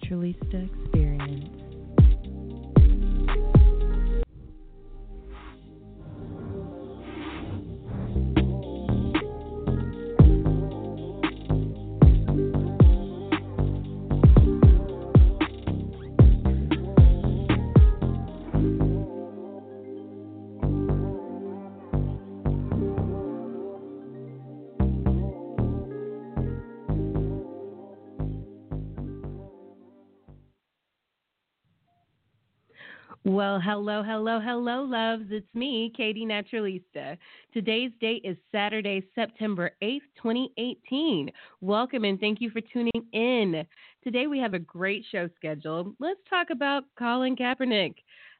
Naturalista Experience. Well, hello, hello, hello, loves. It's me, Katy Naturalista. Today's date is Saturday, September 8th, 2018. Welcome and thank you for tuning in. Today we have a great show scheduled. Let's talk about Colin Kaepernick.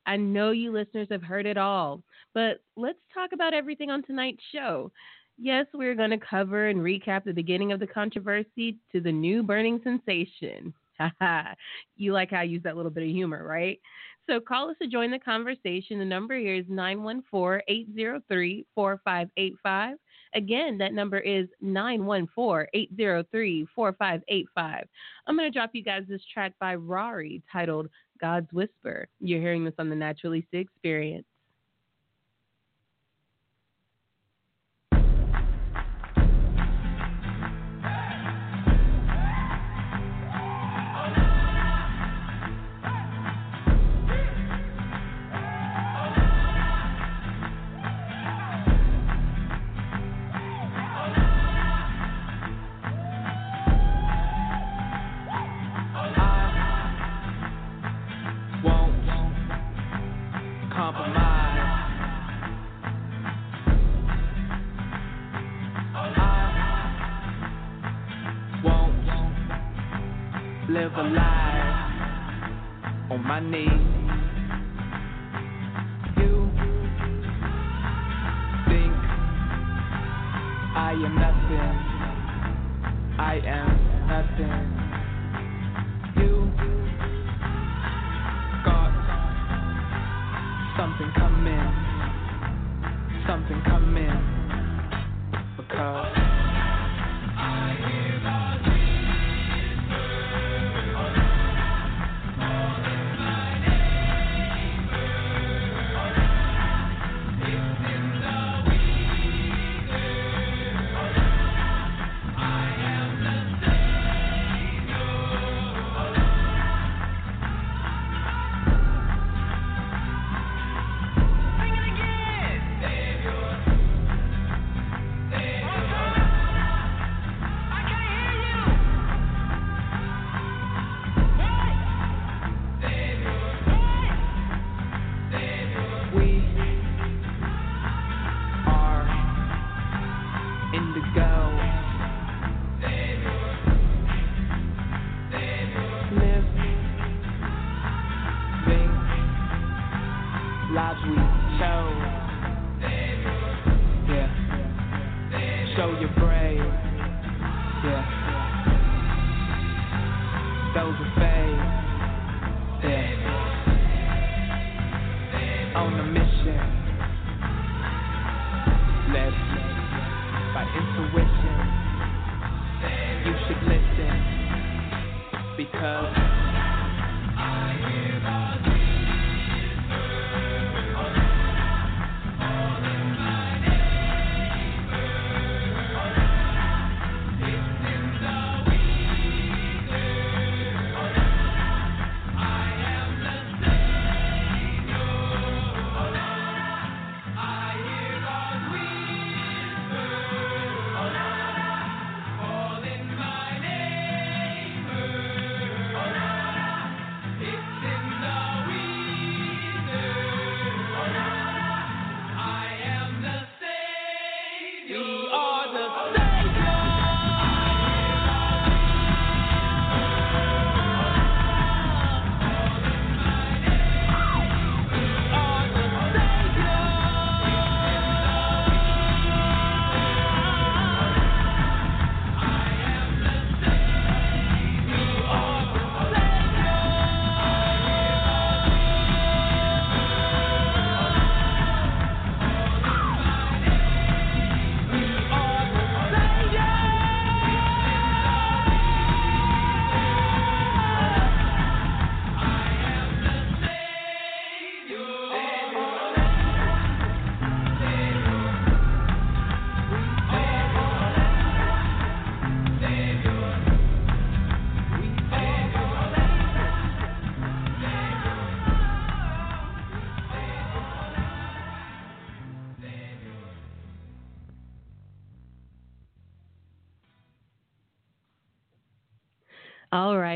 I know you listeners have heard it all, but let's talk about everything on tonight's show. Yes, we're going to cover and recap the beginning of the controversy to the new burning sensation. you like how I use that little bit of humor, right? So call us to join the conversation. The number here is 914 803 4585. Again, that number is 914 803 4585. I'm going to drop you guys this track by Raury titled God's Whisper. You're hearing this on the Naturalista Experience.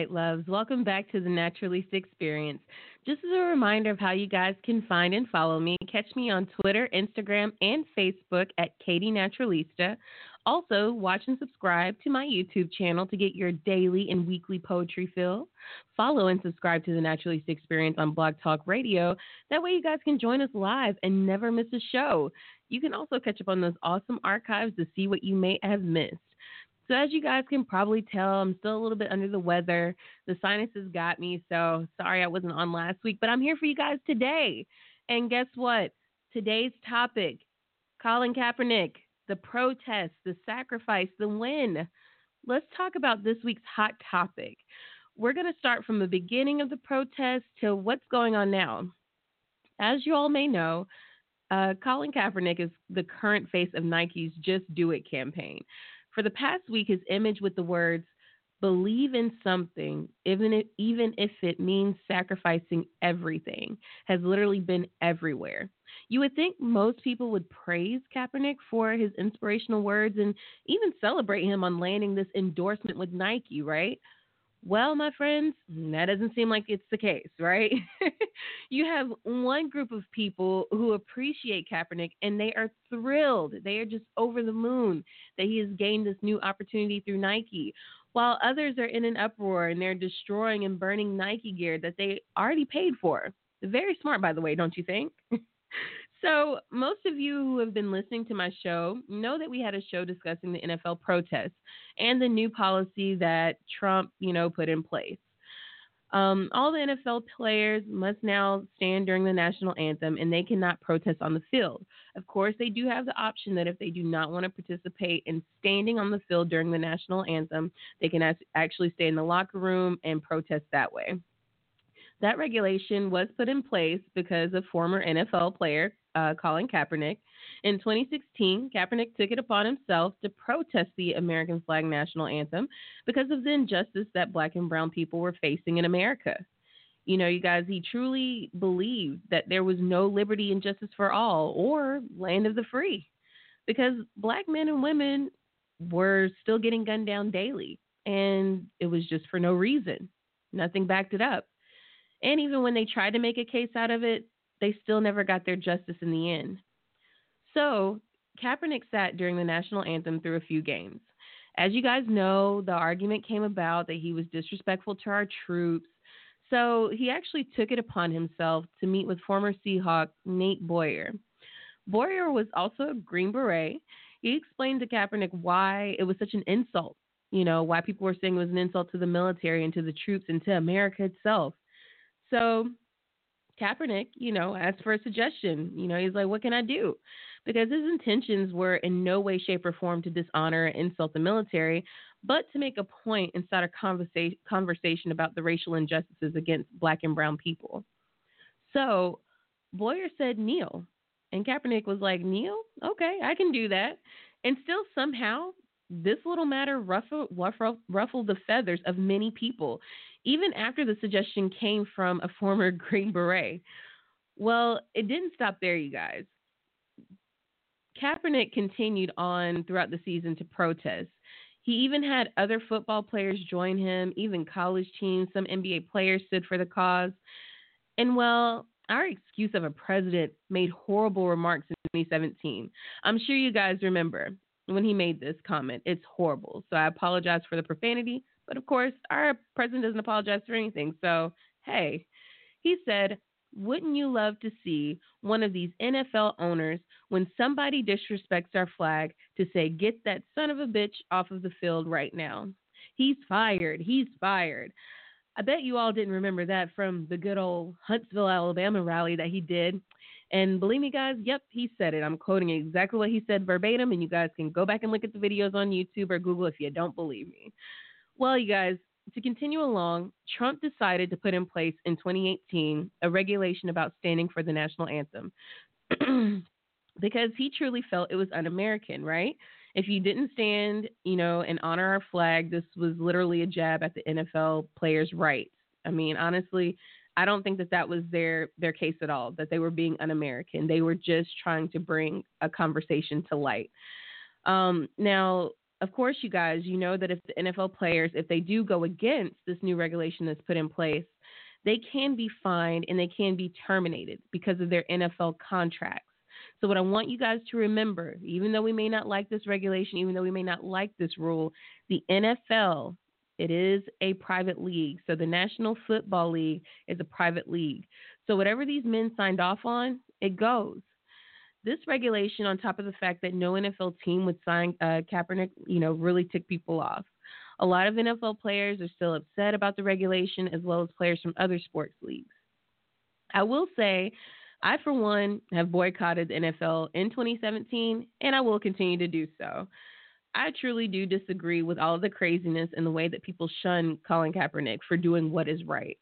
Right, loves. Welcome back to the Naturalista Experience. Just as a reminder of how you guys can find and follow me, catch me on Twitter, Instagram, and Facebook at Katy Naturalista. Also, watch and subscribe to my YouTube channel to get your daily and weekly poetry fill. Follow and subscribe to the Naturalista Experience on Blog Talk Radio. That way, you guys can join us live and never miss a show. You can also catch up on those awesome archives to see what you may have missed. So, as you guys can probably tell, I'm still a little bit under the weather. The sinuses got me, so sorry I wasn't on last week, but I'm here for you guys today. And guess what? Today's topic Colin Kaepernick, the protest, the sacrifice, the win. Let's talk about this week's hot topic. We're going to start from the beginning of the protest to what's going on now. As you all may know, uh, Colin Kaepernick is the current face of Nike's Just Do It campaign. For the past week, his image with the words, believe in something, even if, even if it means sacrificing everything, has literally been everywhere. You would think most people would praise Kaepernick for his inspirational words and even celebrate him on landing this endorsement with Nike, right? Well, my friends, that doesn't seem like it's the case, right? you have one group of people who appreciate Kaepernick and they are thrilled. They are just over the moon that he has gained this new opportunity through Nike, while others are in an uproar and they're destroying and burning Nike gear that they already paid for. Very smart, by the way, don't you think? So, most of you who have been listening to my show know that we had a show discussing the NFL protests and the new policy that Trump, you know, put in place. Um, all the NFL players must now stand during the national anthem and they cannot protest on the field. Of course, they do have the option that if they do not want to participate in standing on the field during the national anthem, they can actually stay in the locker room and protest that way. That regulation was put in place because a former NFL player uh, Colin Kaepernick. In 2016, Kaepernick took it upon himself to protest the American flag national anthem because of the injustice that black and brown people were facing in America. You know, you guys, he truly believed that there was no liberty and justice for all or land of the free because black men and women were still getting gunned down daily and it was just for no reason. Nothing backed it up. And even when they tried to make a case out of it, they still never got their justice in the end. So, Kaepernick sat during the national anthem through a few games. As you guys know, the argument came about that he was disrespectful to our troops. So, he actually took it upon himself to meet with former Seahawk Nate Boyer. Boyer was also a Green Beret. He explained to Kaepernick why it was such an insult, you know, why people were saying it was an insult to the military and to the troops and to America itself. So Kaepernick, you know, asked for a suggestion. You know, he's like, what can I do? Because his intentions were in no way, shape, or form to dishonor or insult the military, but to make a point and start a conversa- conversation about the racial injustices against black and brown people. So Boyer said kneel. And Kaepernick was like, kneel? Okay, I can do that. And still somehow this little matter ruffled, ruffled, ruffled the feathers of many people even after the suggestion came from a former Green Beret. Well, it didn't stop there, you guys. Kaepernick continued on throughout the season to protest. He even had other football players join him, even college teams, some NBA players stood for the cause. And well, our excuse of a president made horrible remarks in 2017. I'm sure you guys remember when he made this comment. It's horrible. So I apologize for the profanity. But of course, our president doesn't apologize for anything. So, hey, he said, wouldn't you love to see one of these NFL owners, when somebody disrespects our flag, to say, get that son of a bitch off of the field right now? He's fired. He's fired. I bet you all didn't remember that from the good old Huntsville, Alabama rally that he did. And believe me, guys, yep, he said it. I'm quoting exactly what he said verbatim, and you guys can go back and look at the videos on YouTube or Google if you don't believe me. Well, you guys, to continue along, Trump decided to put in place in 2018 a regulation about standing for the national anthem because he truly felt it was un American, right? If you didn't stand, you know, and honor our flag, this was literally a jab at the NFL players' rights. I mean, honestly, I don't think that that was their their case at all. That they were being un-American. They were just trying to bring a conversation to light. Um, now, of course, you guys, you know that if the NFL players, if they do go against this new regulation that's put in place, they can be fined and they can be terminated because of their NFL contracts. So, what I want you guys to remember, even though we may not like this regulation, even though we may not like this rule, the NFL, it is a private league. So, the National Football League is a private league. So, whatever these men signed off on, it goes. This regulation, on top of the fact that no NFL team would sign uh, Kaepernick, you know, really ticked people off. A lot of NFL players are still upset about the regulation, as well as players from other sports leagues. I will say I, for one, have boycotted the NFL in 2017, and I will continue to do so. I truly do disagree with all of the craziness and the way that people shun Colin Kaepernick for doing what is right.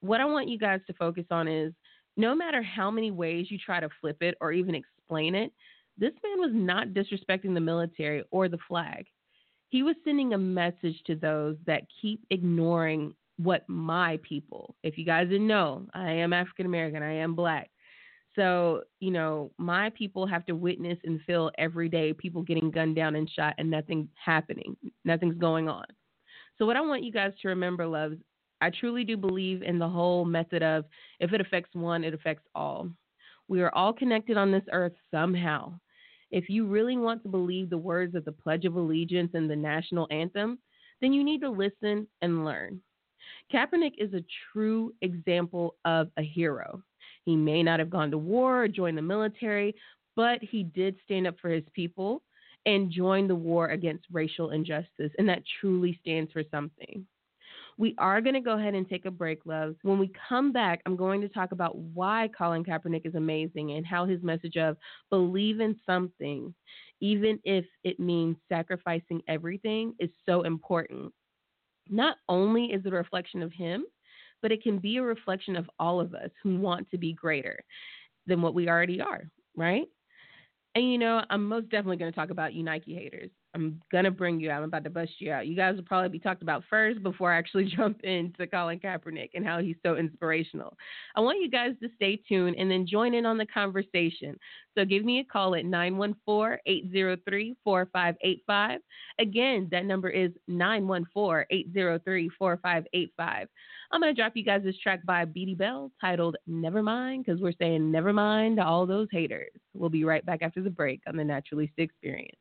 What I want you guys to focus on is no matter how many ways you try to flip it or even explain it, this man was not disrespecting the military or the flag. He was sending a message to those that keep ignoring what my people, if you guys didn't know, I am African American, I am black. So, you know, my people have to witness and feel every day people getting gunned down and shot and nothing happening, nothing's going on. So, what I want you guys to remember, loves, I truly do believe in the whole method of if it affects one, it affects all. We are all connected on this earth somehow. If you really want to believe the words of the Pledge of Allegiance and the national anthem, then you need to listen and learn. Kaepernick is a true example of a hero. He may not have gone to war or joined the military, but he did stand up for his people and join the war against racial injustice. And that truly stands for something. We are going to go ahead and take a break, loves. When we come back, I'm going to talk about why Colin Kaepernick is amazing and how his message of believe in something, even if it means sacrificing everything, is so important not only is it a reflection of him, but it can be a reflection of all of us who want to be greater than what we already are, right? And you know, I'm most definitely going to talk about you Nike haters. I'm gonna bring you out. I'm about to bust you out. You guys will probably be talked about first before I actually jump into Colin Kaepernick and how he's so inspirational. I want you guys to stay tuned and then join in on the conversation. So give me a call at 914-803-4585. Again, that number is 914-803-4585. I'm gonna drop you guys this track by Beatty Bell titled Nevermind because we're saying never mind to all those haters. We'll be right back after the break on the Naturalista Experience.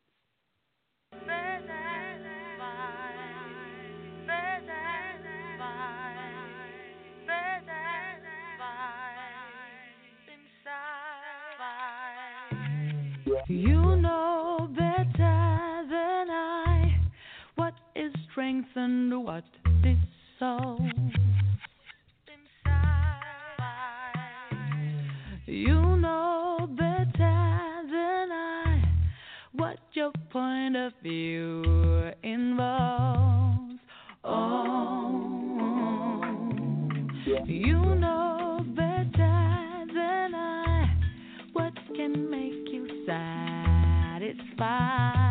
You know better than I what is strength and what is soul. You your point of view involves. Oh, you know better than I what can make you satisfied.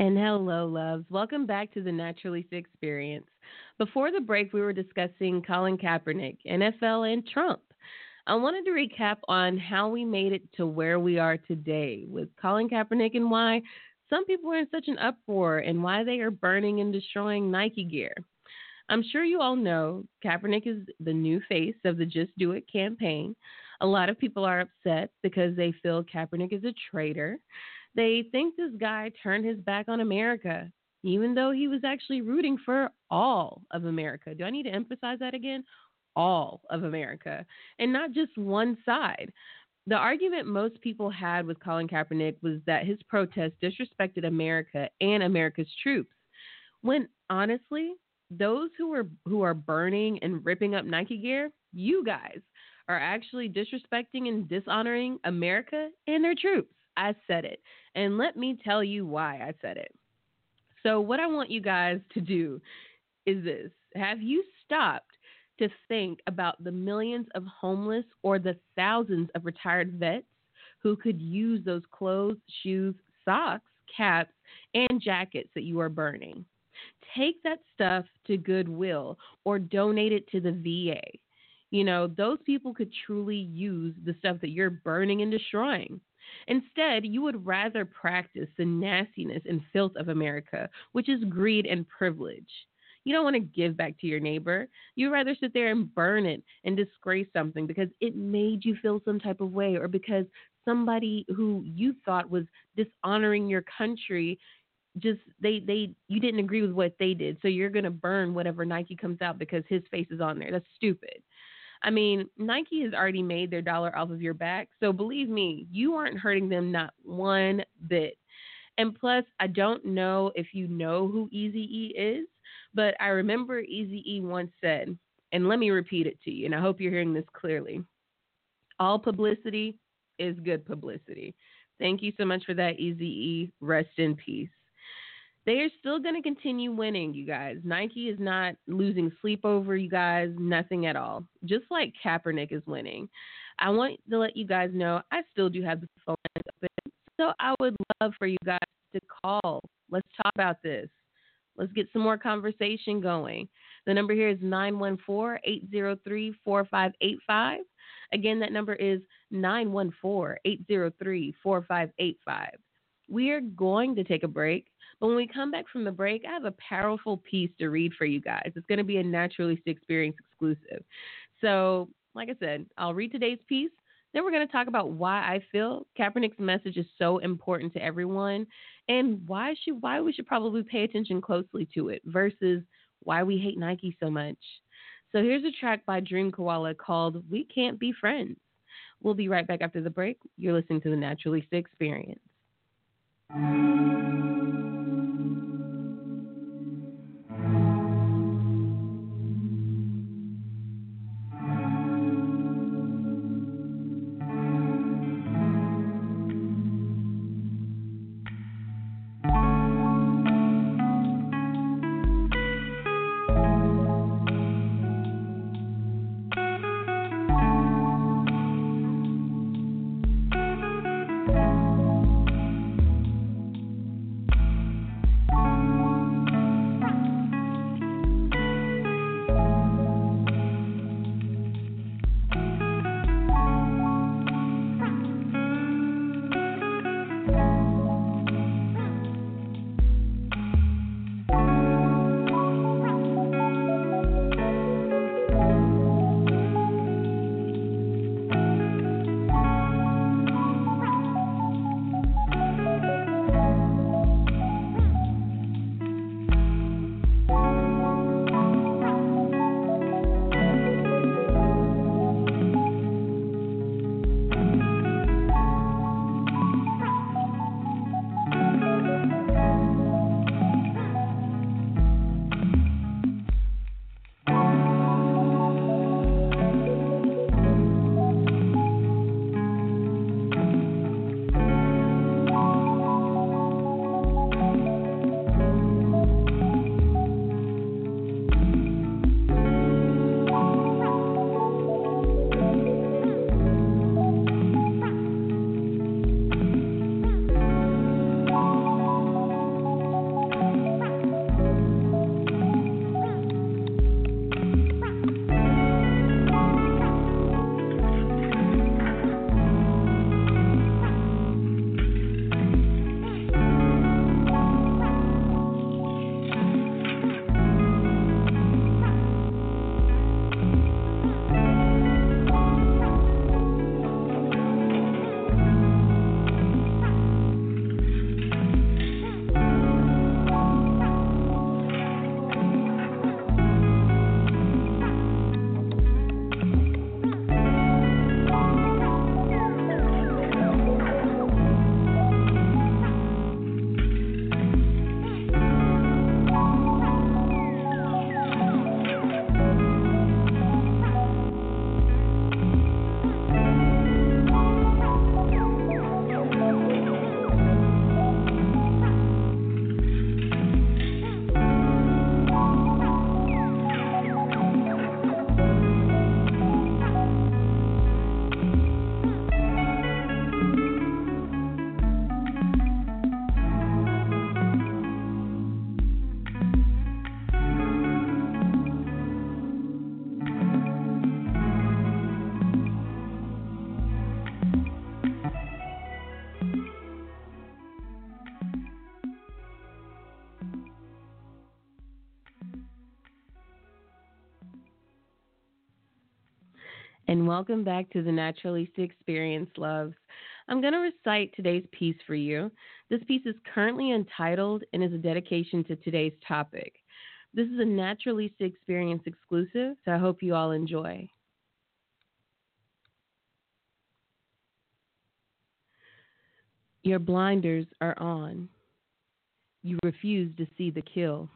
And hello, loves. Welcome back to the Naturalista Experience. Before the break, we were discussing Colin Kaepernick, NFL, and Trump. I wanted to recap on how we made it to where we are today with Colin Kaepernick and why some people are in such an uproar and why they are burning and destroying Nike gear. I'm sure you all know Kaepernick is the new face of the Just Do It campaign. A lot of people are upset because they feel Kaepernick is a traitor. They think this guy turned his back on America, even though he was actually rooting for all of America. Do I need to emphasize that again? All of America, and not just one side. The argument most people had with Colin Kaepernick was that his protest disrespected America and America's troops. When honestly, those who are who are burning and ripping up Nike gear, you guys are actually disrespecting and dishonoring America and their troops. I said it. And let me tell you why I said it. So, what I want you guys to do is this Have you stopped to think about the millions of homeless or the thousands of retired vets who could use those clothes, shoes, socks, caps, and jackets that you are burning? Take that stuff to Goodwill or donate it to the VA. You know, those people could truly use the stuff that you're burning and destroying. Instead, you would rather practice the nastiness and filth of America, which is greed and privilege. You don't want to give back to your neighbor. You'd rather sit there and burn it and disgrace something because it made you feel some type of way or because somebody who you thought was dishonoring your country just they they you didn't agree with what they did, so you're gonna burn whatever Nike comes out because his face is on there. That's stupid. I mean, Nike has already made their dollar off of your back, so believe me, you aren't hurting them not one bit. And plus, I don't know if you know who Easy E is, but I remember Easy E once said, and let me repeat it to you, and I hope you're hearing this clearly. All publicity is good publicity. Thank you so much for that, Easy E. Rest in peace. They are still going to continue winning, you guys. Nike is not losing sleep over you guys, nothing at all. Just like Kaepernick is winning. I want to let you guys know I still do have the phone open. So I would love for you guys to call. Let's talk about this. Let's get some more conversation going. The number here is 914 803 4585. Again, that number is 914 803 4585. We are going to take a break, but when we come back from the break, I have a powerful piece to read for you guys. It's going to be a Naturalista Experience exclusive. So, like I said, I'll read today's piece. Then we're going to talk about why I feel Kaepernick's message is so important to everyone and why should why we should probably pay attention closely to it versus why we hate Nike so much. So here's a track by Dream Koala called We Can't Be Friends. We'll be right back after the break. You're listening to the Naturalista Experience. Thank you. Welcome back to the Naturalista Experience, loves. I'm going to recite today's piece for you. This piece is currently entitled and is a dedication to today's topic. This is a Naturalista Experience exclusive, so I hope you all enjoy. Your blinders are on. You refuse to see the kill.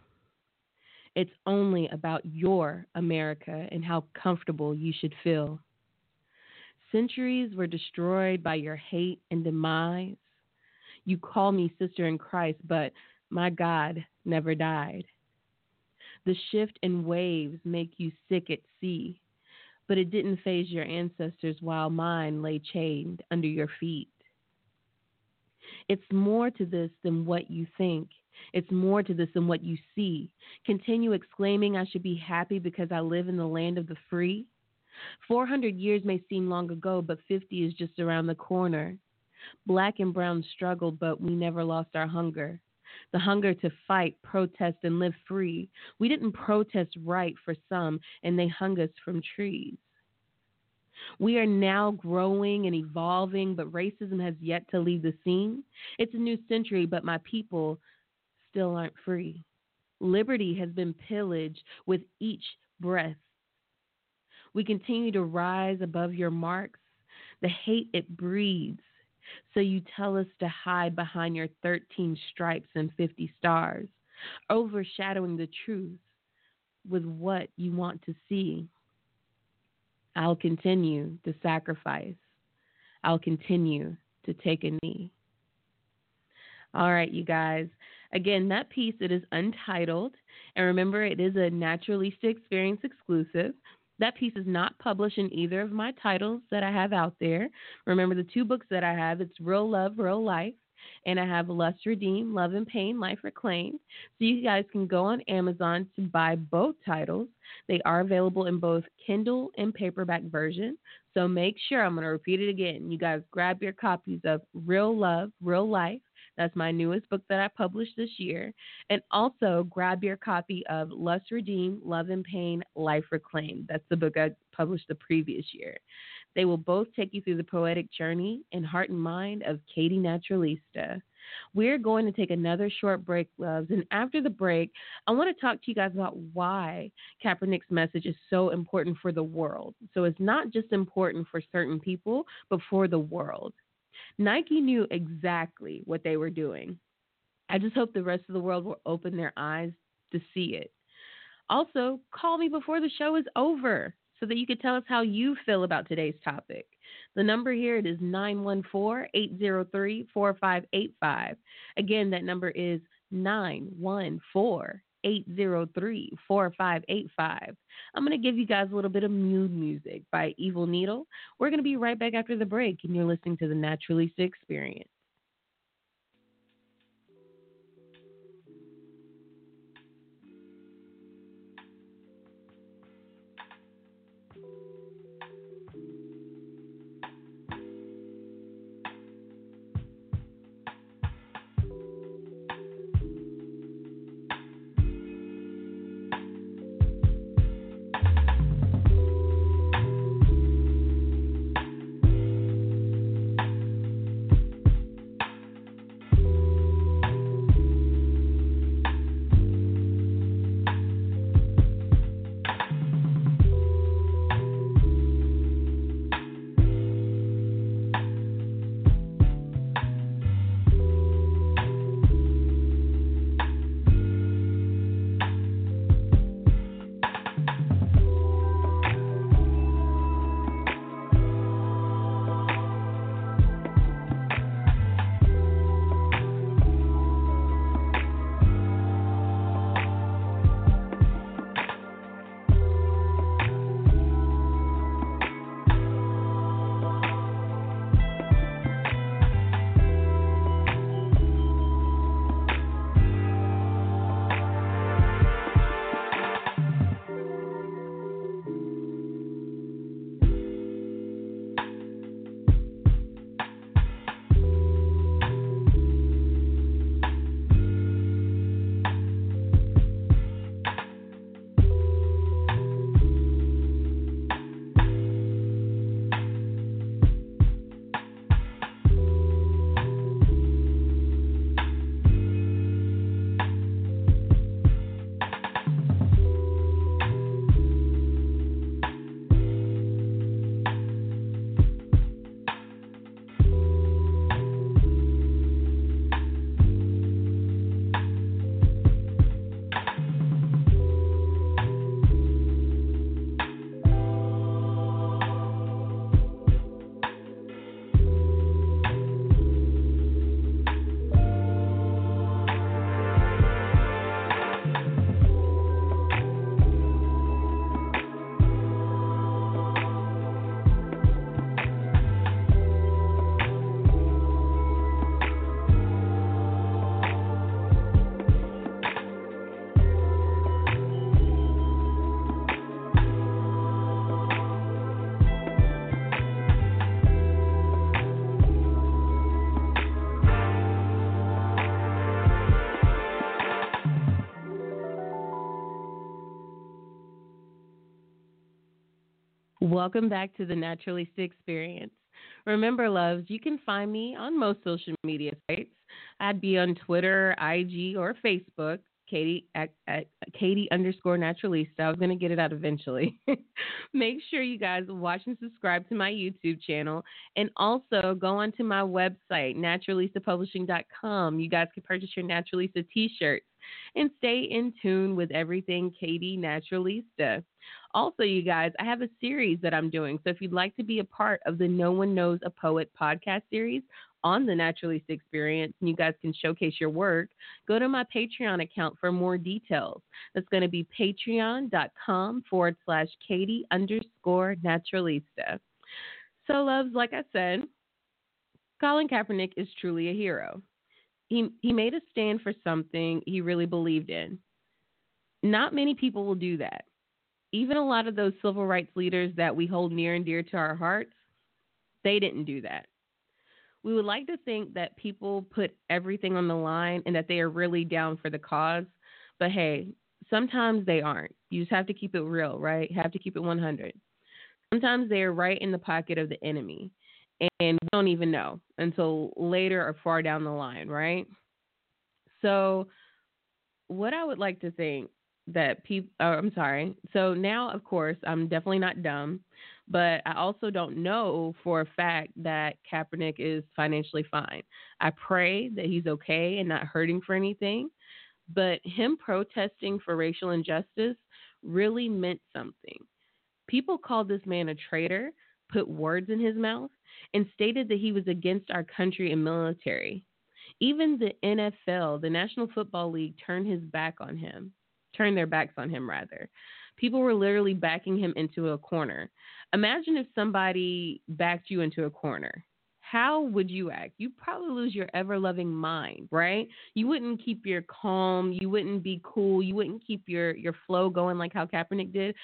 It's only about your America and how comfortable you should feel. Centuries were destroyed by your hate and demise. You call me sister in Christ, but my God never died. The shift in waves make you sick at sea, but it didn't phase your ancestors while mine lay chained under your feet. It's more to this than what you think. It's more to this than what you see. Continue exclaiming, I should be happy because I live in the land of the free. 400 years may seem long ago, but 50 is just around the corner. Black and brown struggled, but we never lost our hunger. The hunger to fight, protest, and live free. We didn't protest right for some, and they hung us from trees. We are now growing and evolving, but racism has yet to leave the scene. It's a new century, but my people still aren't free. Liberty has been pillaged with each breath. We continue to rise above your marks, the hate it breeds. So you tell us to hide behind your 13 stripes and 50 stars, overshadowing the truth with what you want to see. I'll continue to sacrifice. I'll continue to take a knee. All right, you guys. Again, that piece it is untitled, and remember, it is a Naturalista Experience exclusive. That piece is not published in either of my titles that I have out there. Remember, the two books that I have it's Real Love, Real Life, and I have Lust Redeemed, Love and Pain, Life Reclaimed. So you guys can go on Amazon to buy both titles. They are available in both Kindle and paperback version. So make sure, I'm going to repeat it again. You guys grab your copies of Real Love, Real Life. That's my newest book that I published this year. And also grab your copy of Lust Redeemed, Love and Pain, Life Reclaimed. That's the book I published the previous year. They will both take you through the poetic journey and heart and mind of Katy Naturalista. We're going to take another short break, loves. And after the break, I want to talk to you guys about why Kaepernick's message is so important for the world. So it's not just important for certain people, but for the world. Nike knew exactly what they were doing. I just hope the rest of the world will open their eyes to see it. Also, call me before the show is over so that you can tell us how you feel about today's topic. The number here it is 914-803-4585. Again, that number is 914 803 4585. I'm going to give you guys a little bit of mood music by Evil Needle. We're going to be right back after the break, and you're listening to the Naturalista Experience. Welcome back to the Naturalista Experience. Remember, loves, you can find me on most social media sites. I'd be on Twitter, IG, or Facebook. Katy at, at Katy underscore naturalista. I was gonna get it out eventually. Make sure you guys watch and subscribe to my YouTube channel, and also go onto my website naturalistapublishing.com. You guys can purchase your Naturalista T-shirts and stay in tune with everything Katy Naturalista. Also, you guys, I have a series that I'm doing. So if you'd like to be a part of the No One Knows a Poet podcast series on the Naturalista Experience, and you guys can showcase your work, go to my Patreon account for more details. That's going to be patreon.com forward slash Katy underscore Naturalista. So, loves, like I said, Colin Kaepernick is truly a hero. He, he made a stand for something he really believed in. Not many people will do that even a lot of those civil rights leaders that we hold near and dear to our hearts, they didn't do that. We would like to think that people put everything on the line and that they are really down for the cause, but hey, sometimes they aren't. You just have to keep it real, right? You have to keep it 100. Sometimes they are right in the pocket of the enemy, and we don't even know until later or far down the line, right? So, what I would like to think that people oh, uh, I'm sorry. So now of course I'm definitely not dumb, but I also don't know for a fact that Kaepernick is financially fine. I pray that he's okay and not hurting for anything, but him protesting for racial injustice really meant something. People called this man a traitor, put words in his mouth, and stated that he was against our country and military. Even the NFL, the National Football League, turned his back on him turned their backs on him rather. People were literally backing him into a corner. Imagine if somebody backed you into a corner. How would you act? You'd probably lose your ever loving mind, right? You wouldn't keep your calm, you wouldn't be cool, you wouldn't keep your your flow going like how Kaepernick did.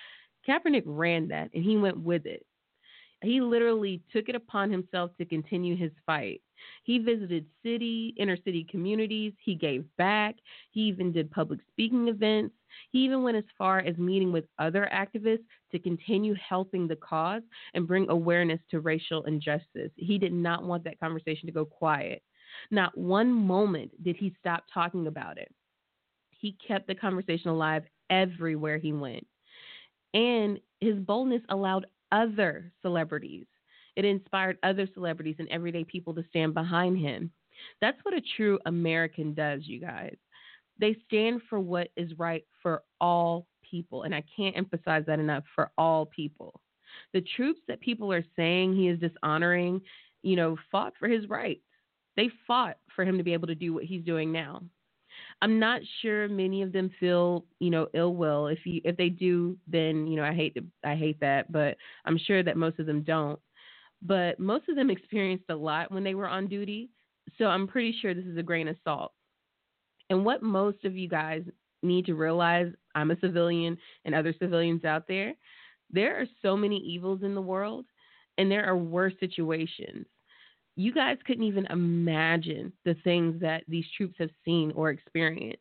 Kaepernick ran that and he went with it. He literally took it upon himself to continue his fight. He visited city, inner city communities. He gave back. He even did public speaking events. He even went as far as meeting with other activists to continue helping the cause and bring awareness to racial injustice. He did not want that conversation to go quiet. Not one moment did he stop talking about it. He kept the conversation alive everywhere he went. And his boldness allowed other celebrities it inspired other celebrities and everyday people to stand behind him. That's what a true American does, you guys. They stand for what is right for all people. And I can't emphasize that enough for all people. The troops that people are saying he is dishonoring, you know, fought for his rights. They fought for him to be able to do what he's doing now. I'm not sure many of them feel, you know, ill will. If you if they do, then you know I hate to, I hate that, but I'm sure that most of them don't but most of them experienced a lot when they were on duty. So I'm pretty sure this is a grain of salt. And what most of you guys need to realize I'm a civilian and other civilians out there there are so many evils in the world, and there are worse situations. You guys couldn't even imagine the things that these troops have seen or experienced.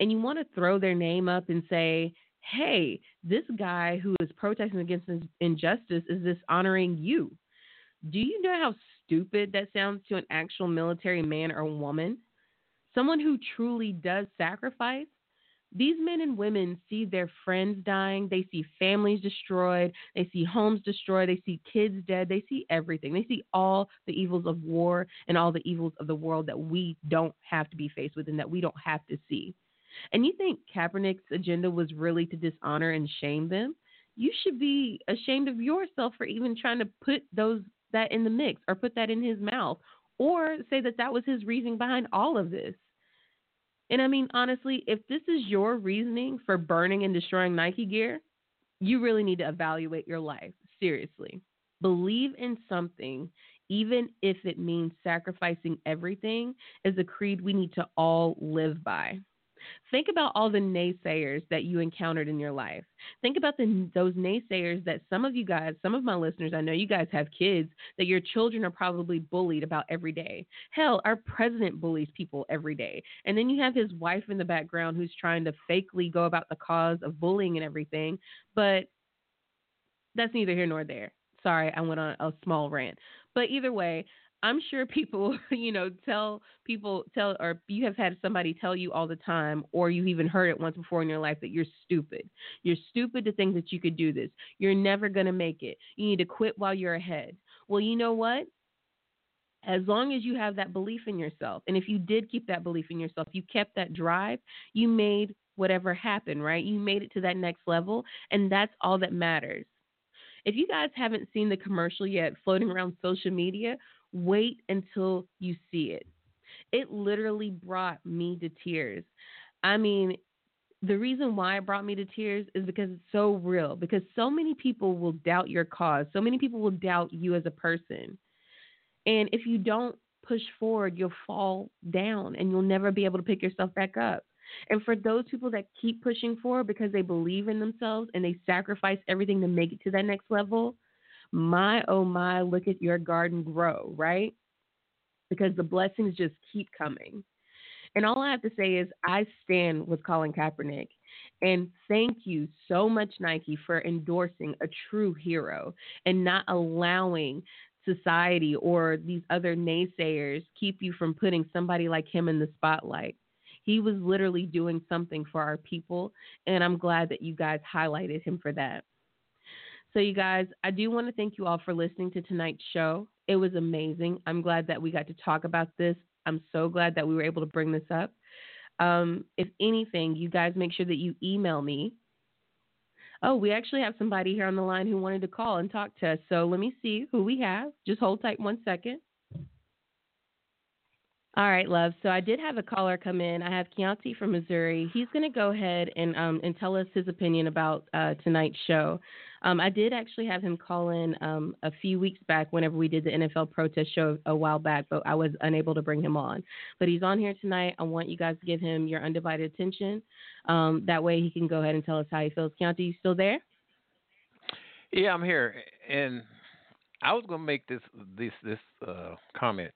And you want to throw their name up and say, hey, this guy who is protesting against injustice is dishonoring you. Do you know how stupid that sounds to an actual military man or woman? Someone who truly does sacrifice? These men and women see their friends dying, they see families destroyed, they see homes destroyed, they see kids dead, they see everything. They see all the evils of war and all the evils of the world that we don't have to be faced with and that we don't have to see. And you think Kaepernick's agenda was really to dishonor and shame them? You should be ashamed of yourself for even trying to put those that in the mix or put that in his mouth or say that that was his reasoning behind all of this. And I mean, honestly, if this is your reasoning for burning and destroying Nike gear, you really need to evaluate your life. Seriously. Believe in something, even if it means sacrificing everything, is a creed we need to all live by. Think about all the naysayers that you encountered in your life. Think about the, those naysayers that some of you guys, some of my listeners, I know you guys have kids, that your children are probably bullied about every day. Hell, our president bullies people every day. And then you have his wife in the background who's trying to fakely go about the cause of bullying and everything. But that's neither here nor there. Sorry, I went on a small rant. But either way, I'm sure people, you know, tell people tell or you have had somebody tell you all the time or you even heard it once before in your life that you're stupid. You're stupid to think that you could do this. You're never going to make it. You need to quit while you're ahead. Well, you know what? As long as you have that belief in yourself, and if you did keep that belief in yourself, you kept that drive, you made whatever happen, right? You made it to that next level, and that's all that matters. If you guys haven't seen the commercial yet floating around social media, wait until you see it. It literally brought me to tears. I mean, the reason why it brought me to tears is because it's so real, because so many people will doubt your cause. So many people will doubt you as a person. And if you don't push forward, you'll fall down and you'll never be able to pick yourself back up. And for those people that keep pushing forward because they believe in themselves and they sacrifice everything to make it to that next level, my oh my, look at your garden grow, right? Because the blessings just keep coming. And all I have to say is, I stand with Colin Kaepernick. And thank you so much, Nike, for endorsing a true hero and not allowing society or these other naysayers keep you from putting somebody like him in the spotlight. He was literally doing something for our people, and I'm glad that you guys highlighted him for that. So, you guys, I do want to thank you all for listening to tonight's show. It was amazing. I'm glad that we got to talk about this. I'm so glad that we were able to bring this up. Um, if anything, you guys make sure that you email me. Oh, we actually have somebody here on the line who wanted to call and talk to us. So let me see who we have. Just hold tight one second. All right, love. So I did have a caller come in. I have Keontae from Missouri. He's going to go ahead and um, and tell us his opinion about uh, tonight's show. Um, I did actually have him call in um, a few weeks back whenever we did the NFL protest show a while back, but I was unable to bring him on. But he's on here tonight. I want you guys to give him your undivided attention. Um, that way he can go ahead and tell us how he feels. Keontae, you still there? Yeah, I'm here, and I was going to make this this this uh, comment.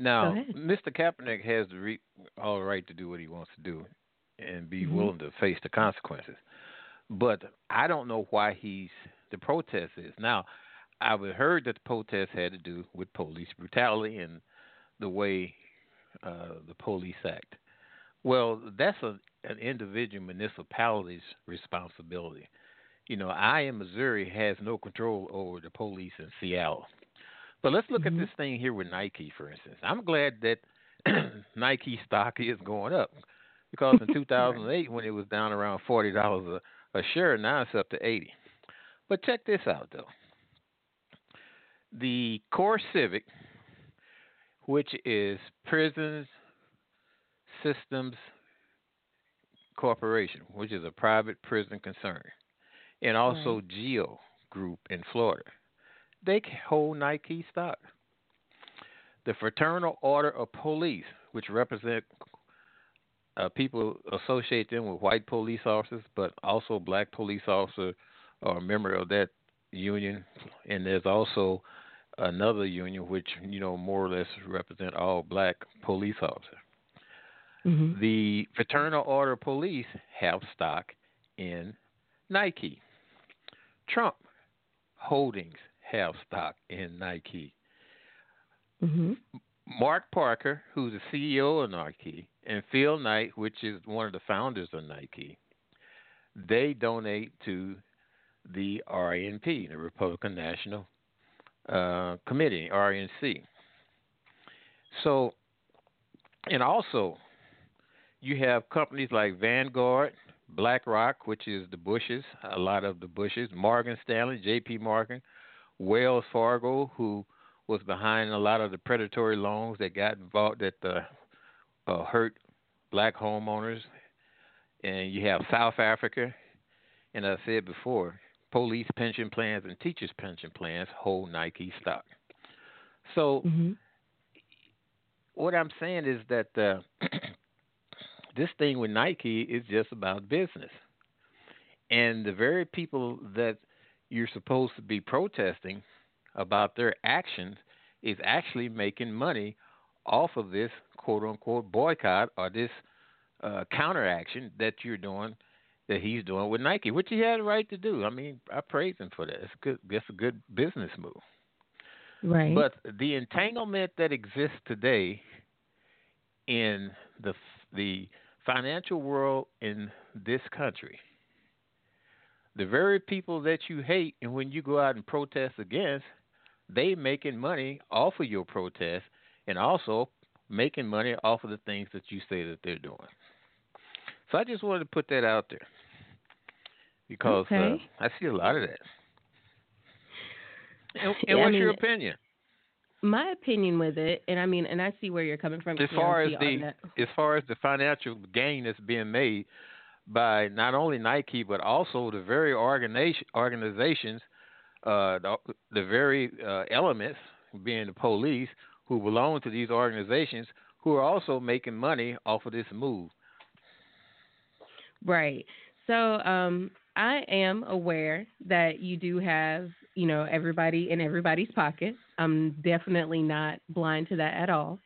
Now. Mr. Kaepernick has the re- all right to do what he wants to do and be Mhm. willing to face the consequences. But I don't know why he's the protest is. Now, I've heard that the protest had to do with police brutality and the way uh, the police act. Well, that's a, an individual municipality's responsibility. You know, I in Missouri has no control over the police in Seattle. But let's look Mhm. at this thing here with Nike, for instance. I'm glad that Nike stock is going up because in 2008, when it was down around forty dollars a, a share, now it's up to eighty. But check this out, though. The Core Civic, which is Prisons Systems Corporation, which is a private prison concern, and also Geo Group in Florida, they hold Nike stock. The Fraternal Order of Police, which represent uh, people associate them with white police officers, but also black police officer or a member of that union, and there's also another union which you know more or less represent all black police officers. Mm-hmm. The Fraternal Order of Police have stock in Nike. Trump Holdings have stock in Nike. Mm-hmm. Mark Parker, who's the CEO of Nike, and Phil Knight, which is one of the founders of Nike, they donate to the RNP, the Republican National uh, Committee, RNC. So, and also, you have companies like Vanguard, BlackRock, which is the Bushes, a lot of the Bushes, Morgan Stanley, J.P. Morgan, Wells Fargo, who was behind a lot of the predatory loans that got involved that uh, uh, hurt black homeowners, and you have South Africa, and as I said before, police pension plans and teachers pension plans hold Nike stock. So Mm-hmm. what I'm saying is that uh, this thing with Nike is just about business, and the very people that you're supposed to be protesting about their actions is actually making money off of this quote unquote boycott or this uh, counteraction that you're doing that he's doing with Nike, which he had a right to do. I mean, I praise him for that. It's good. It's a good business move. Right. But the entanglement that exists today in the the financial world in this country, the very people that you hate, and when you go out and protest against, they making money off of your protest, and also making money off of the things that you say that they're doing. So I just wanted to put that out there because Okay. uh, I see a lot of that. And, and Yeah, I what's your opinion? my opinion with it, and I mean, and I see where you're coming from. as far as the as far as the financial gain that's being made by not only Nike but also the very organization organizations, uh, the, the very uh, elements being the police who belong to these organizations who are also making money off of this move. Right. So um, I am aware that you do have, you know, everybody in everybody's pocket. I'm definitely not blind to that at all.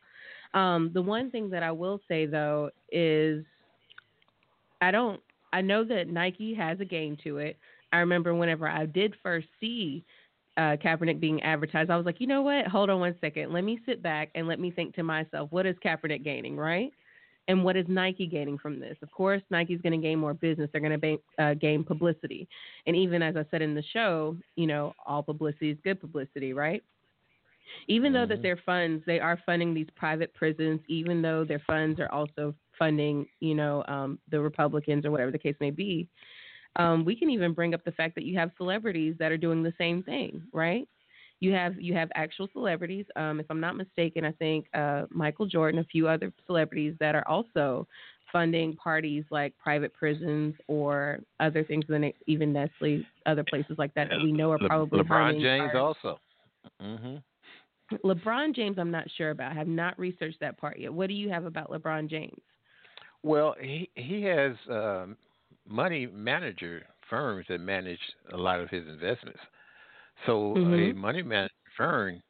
Um, the one thing that I will say though is I don't I know that Nike has a game to it. I remember whenever I did first see uh, Kaepernick being advertised, I was like, you know what? Hold on one second. Let me sit back and let me think to myself, what is Kaepernick gaining, right? And what is Nike gaining from this? Of course, Nike's going to gain more business. They're going to uh, gain publicity. And even as I said in the show, you know, all publicity is good publicity, right? Even though that Mhm. their funds, they are funding these private prisons, even though their funds are also funding, you know, um, the Republicans or whatever the case may be. Um, we can even bring up the fact that you have celebrities that are doing the same thing, right? You have you have actual celebrities. Um, if I'm not mistaken, I think uh, Michael Jordan, a few other celebrities that are also funding parties like private prisons or other things than even Nestle, other places like that that we know are Le- probably LeBron James our- also. hmm LeBron James, I'm not sure about. I have not researched that part yet. What do you have about LeBron James? Well, he he has um, money manager firms that manage a lot of his investments. So a Mhm. money manager firm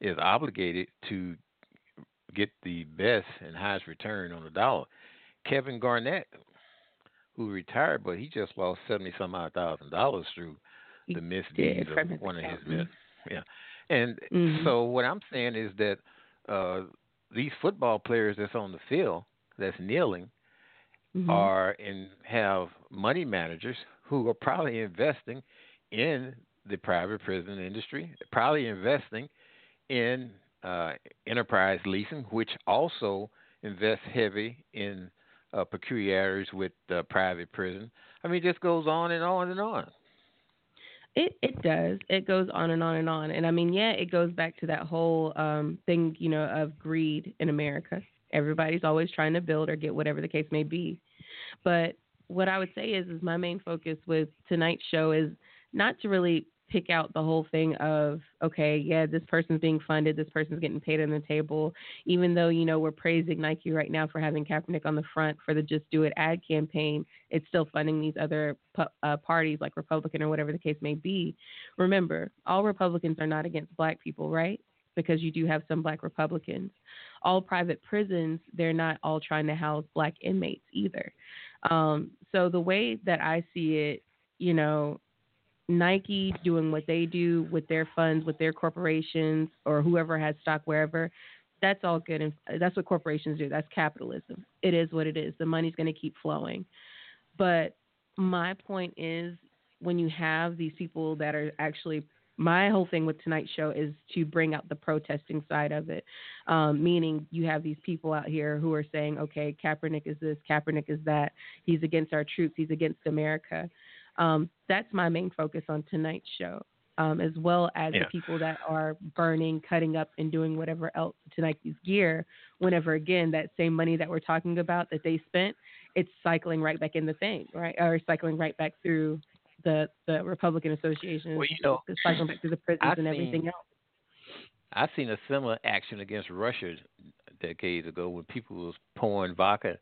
is obligated to get the best and highest return on the dollar. Kevin Garnett, who retired, but he just lost seventy some odd thousand dollars through He the misdeeds of one of his men. Yeah, and Mhm. so what I'm saying is that uh, these football players that's on the field that's kneeling Mhm. are and have money managers who are probably investing in the private prison industry, probably investing in uh, enterprise leasing, which also invests heavy in uh, peculiarities with uh, private prison. I mean, it just goes on and on and on. It it does. It goes on and on and on. And I mean, yeah, it goes back to that whole um thing, you know, of greed in America. Everybody's always trying to build or get whatever the case may be. But what I would say is is my main focus with tonight's show is not to really pick out the whole thing of okay, yeah, this person's being funded, this person's getting paid on the table. Even though you know we're praising Nike right now for having Kaepernick on the front for the Just Do It ad campaign, it's still funding these other uh, parties like Republican or whatever the case may be. Remember, all Republicans are not against black people, right? Because you do have some black Republicans. All private prisons, they're not all trying to house black inmates either. Um, so the way that I see it, you know, Nike doing what they do with their funds, with their corporations, or whoever has stock wherever, that's all good. And that's what corporations do. That's capitalism. It is what it is. The money's going to keep flowing. But my point is when you have these people that are actually my whole thing with tonight's show is to bring out the protesting side of it. Um, meaning you have these people out here who are saying, okay, Kaepernick is this, Kaepernick is that. He's against our troops. He's against America. Um, that's my main focus on tonight's show, um, as well as Yeah. the people that are burning, cutting up, and doing whatever else to Nike's gear. Whenever again that same money that we're talking about that they spent, it's cycling right back in the thing, right, or cycling right back through the the Republican Association, Well, you know, it's cycling back through the prisons I've and everything seen- else. I've seen a similar action against Russia decades ago when people was pouring vodka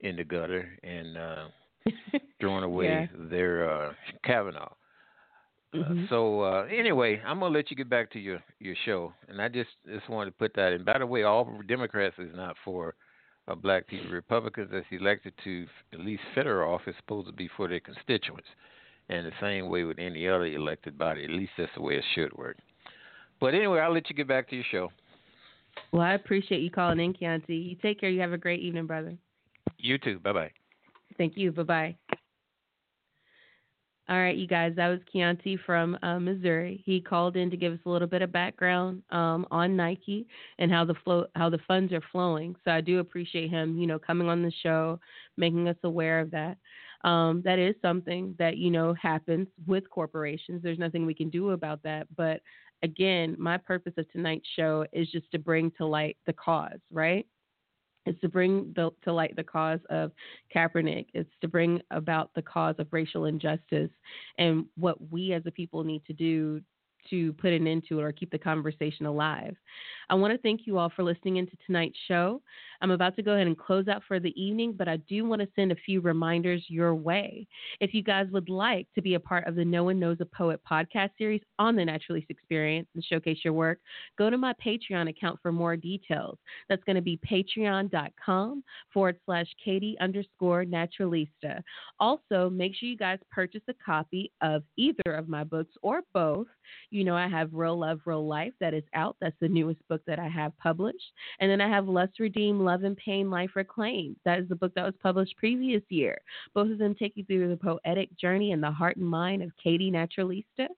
in the gutter and uh, throwing away Yeah. their uh, Kavanaugh. Uh, Mhm. so uh, anyway, I'm gonna let you get back to your your show, and I just just wanted to put that in. By the way, all Democrats is not for of black people. Republicans that's elected to f- at least federal office supposed to be for their constituents. And the same way with any other elected body. At least that's the way it should work. But anyway, I'll let you get back to your show. Well, I appreciate you calling in, Keontae. You take care. You have a great evening, brother. You too. Bye bye. Thank you. Bye bye. All right, you guys, that was Keontae from uh, Missouri. He called in to give us a little bit of background um, on Nike and how the flow, how the funds are flowing. So I do appreciate him, you know, coming on the show, making us aware of that. Um, that is something that you know happens with corporations. There's nothing we can do about that. But again, my purpose of tonight's show is just to bring to light the cause, right? It's to bring the, to light the cause of Kaepernick. It's to bring about the cause of racial injustice and what we as a people need to do to put an end to it or keep the conversation alive. I want to thank you all for listening into tonight's show. I'm about to go ahead and close out for the evening, but I do want to send a few reminders your way. If you guys would like to be a part of the No One Knows a Poet podcast series on the Naturalista Experience and showcase your work, go to my Patreon account for more details. That's going to be patreon.com forward slash Katy underscore naturalista. Also, make sure you guys purchase a copy of either of my books or both. Know, I have Real Love, Real Life that is out. That's the newest book that I have published. And then I have Lust Redeemed, Love and Pain, Life Reclaimed. That is the book that was published previous year. Both of them take you through the poetic journey and the heart and mind of Katy Naturalista.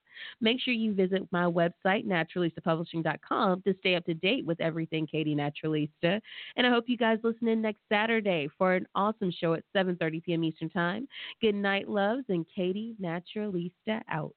Make sure you visit my website, naturalistapublishing.com, to stay up to date with everything Katy Naturalista. And I hope you guys listen in next Saturday for an awesome show at 7.30 p.m. Eastern Time. Good night, loves, and Katy Naturalista out.